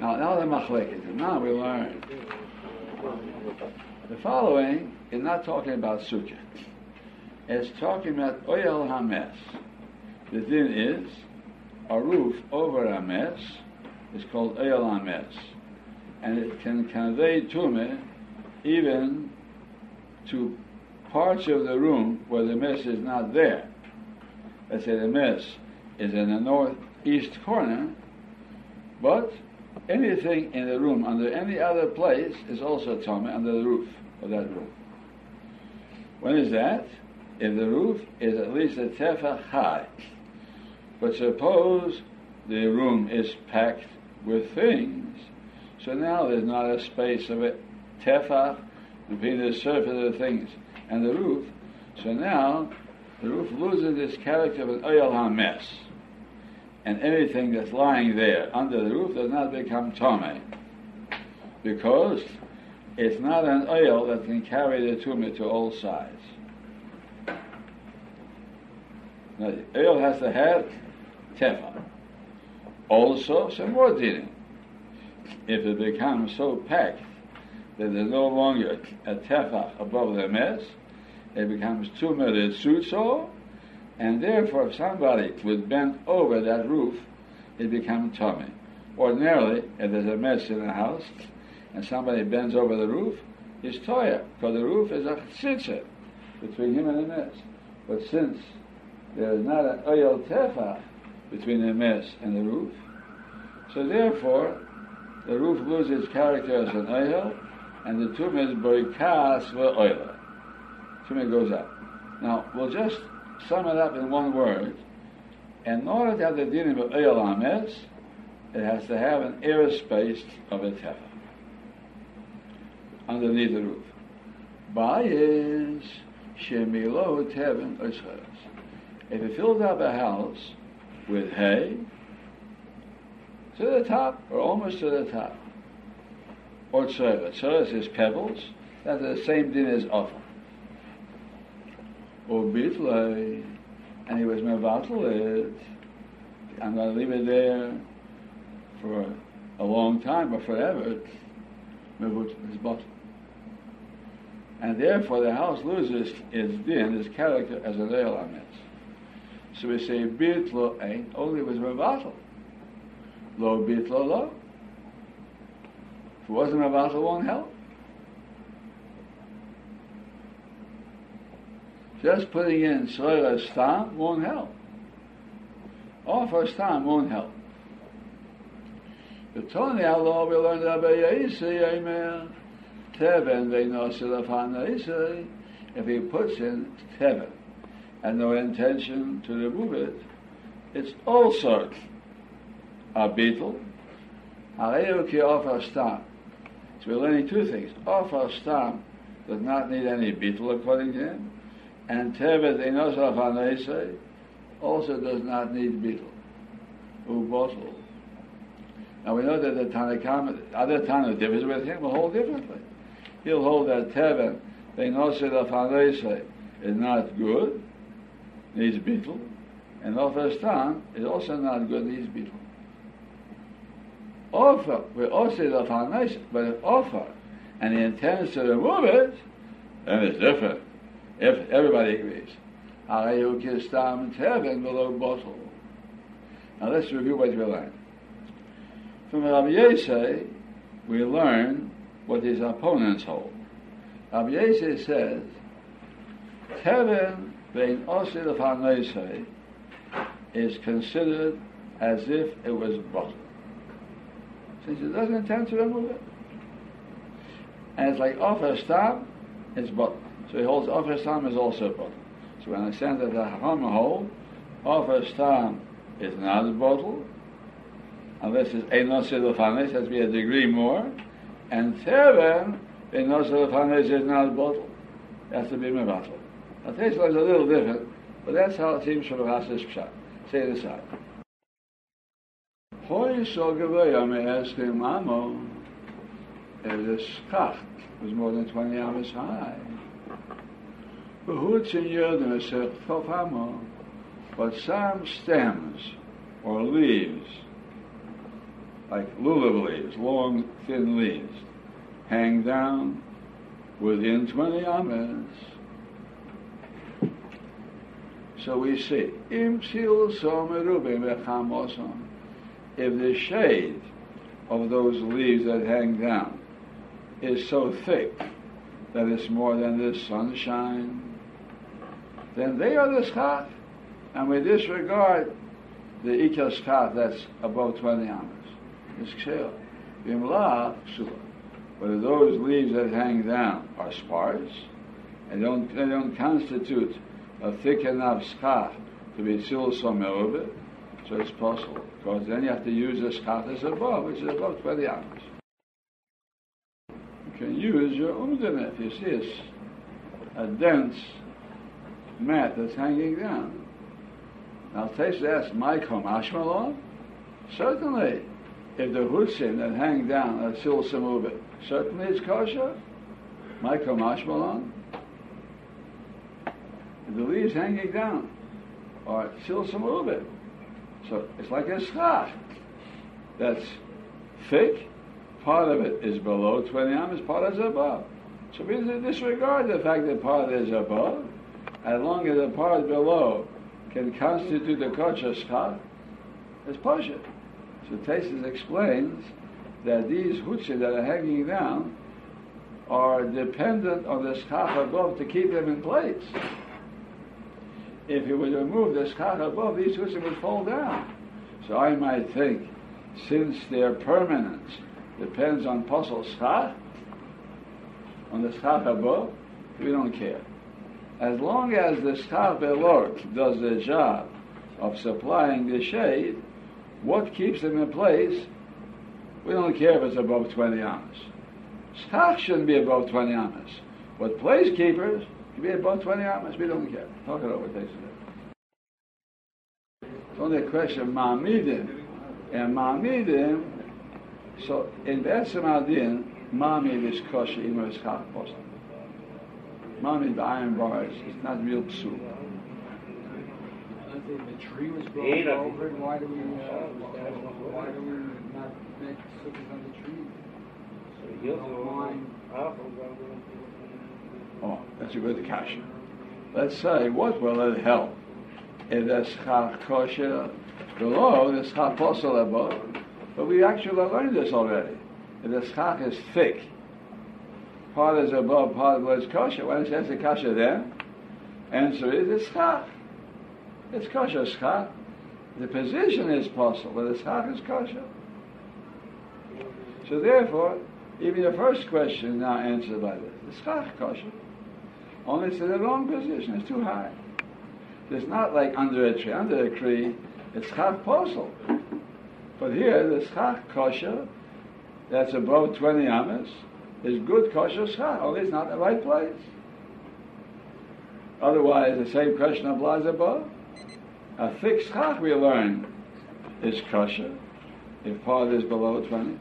Now, now the machlekes. Now we learn. The following is not talking about sukkah. It's talking about oyel hames. The din is a roof over a mess is called oyel hames, and it can convey tume even to parts of the room where the mess is not there. Let's say the mess is in the northeast corner, but anything in the room under any other place is also tummy under the roof of that room. When is that? If the roof is at least a tefach high. But suppose the room is packed with things, so now there's not a space of a tefach between the surface of the things and the roof. So now the roof loses its character of an oyel hames and anything that's lying there under the roof does not become tome, because it's not an oyel that can carry the tumor to all sides. Now, the oyel has to have tefa. Also, some more dinim. If it becomes so packed that there's no longer a tefa above the mess, it becomes tumor that suits all, and therefore, if somebody would bend over that roof, it becomes tummy. Ordinarily, if there's a mess in a house and somebody bends over the roof, he's toya, because the roof is a chitzit between him and the mess. But since there is not an oyel tefa between the mess and the roof, so therefore the roof loses its character as an oyel, and the tomb is boikas oil. Tomb goes up. Now we'll just sum it up in one word. In order to have the of oyel hames, it has to have an airspace of a tefa underneath the roof. Bayis shemilo teven oisches. If it fills up a house with hay to the top or almost to the top, or tzeret. Tzeret is pebbles. That's the same din as offer or bitlay, and he was mevatel it. I'm going to leave it there for a long time or forever. His bottle. And therefore the house loses its din, its character as a real ametz. So we say bitlo ain't only was mevatel. Lo bitlo lo. If it wasn't mevatel, won't help. Just putting in soil stam won't help. Offer stam won't help. The Tony Allah we learned Amen. Teven ve'nosilafana If he puts in teven and no intention to remove it, it's also a beetle. Hareu offer stam. So we're learning two things. Offer stam does not need any beetle according to him and Tevet Hanese also does not need beetle, bottle. Now we know that the Tanakhama, other Tana differs with him, will hold differently. He'll hold that Tevet Hanese is not good, needs beetle, and Ofestan is also not good, needs beetle. Offer, we also the foundation, but if offer and he intends to remove it, then it's different. If everybody agrees. Now let's review what we learned. From Rabbi Yeshe, we learn what his opponents hold. Rabbi Yeshe says, Kevin being osid of is considered as if it was bottle. Since it doesn't intend to remove it. And it's like off a stop, it's bottle. So he holds Offer Stam is also a bottle. So we understand that the Hacham hold Offer Stam is not a bottle, unless it's Einos Silofanes, has to be a degree more, and Teren, Einos Silofanes is not a bottle. It has to be a bottle. Now Tesla is a little different, but that's how it seems from the Rashi's Pshat. Say it aside. Hoy so I may ask him, Amo, if the skach was more than 20 hours high, but some stems or leaves like lulav leaves, long, thin leaves, hang down within 20 amas. So we see, im if the shade of those leaves that hang down is so thick that it's more than the sunshine, then they are the schach, and we disregard the ikar schach that's above 20 amas. It's kshel. Vimla psula. But those leaves that hang down are sparse, and don't, they don't constitute a thick enough schach to be of it, so it's possible. Because then you have to use the schach that's above, which is above 20 amas. You can use your umdana if you see it's a dense mat that's hanging down. Now, Taisa asks, my komashmalon? Certainly, if the hutzim that hang down are still samubit, certainly it's kosher. My komashmalon? the leaves hanging down are still samubit. So it's like a schach that's thick, part of it is below 20 amas, part is above. So we disregard the fact that part is above, as long as the part below can constitute the kosher it's pasha. So Tesis explains that these hutzim that are hanging down are dependent on the schach above to keep them in place. If you would remove the schach above, these hutzim would fall down. So I might think, since their permanence depends on puzzle schach, on the schach above, we don't care. As long as the schach below does the job of supplying the shade, what keeps them in place, we don't care if it's above 20 amas. Schach shouldn't be above 20 amas. But place keepers can be above 20 amas. We don't care. Talk it over, takes it. It's only a question of ma'amidim. And ma'amidim, so in Be'etzim Adin, ma'amid is kosher, even if it's schach Mommy, the iron bars, it's not real psul. The tree was blown over, and why do we, uh, why do we not make sukkahs on the tree? Oh, that's a good question. Let's say, what will it help? If the schach kosher below, the schach posel above. But we actually learned this already. If the schach is thick, part is above, part was kosher. Why does it say kosher there? Answer is it's schach. It's kosher schach. The position is possible, but the schach is kosher. So therefore, even the first question is now answered by this. The schach kosher. Only it's in the wrong position. It's too high. It's not like under a tree. Under a tree, it's schach posel. But here, the schach kosher, that's above 20 amas, is good kosher schach, oh, only it's not in the right place. Otherwise, the same question applies above. A thick schach we learn is kosher if part is below 20.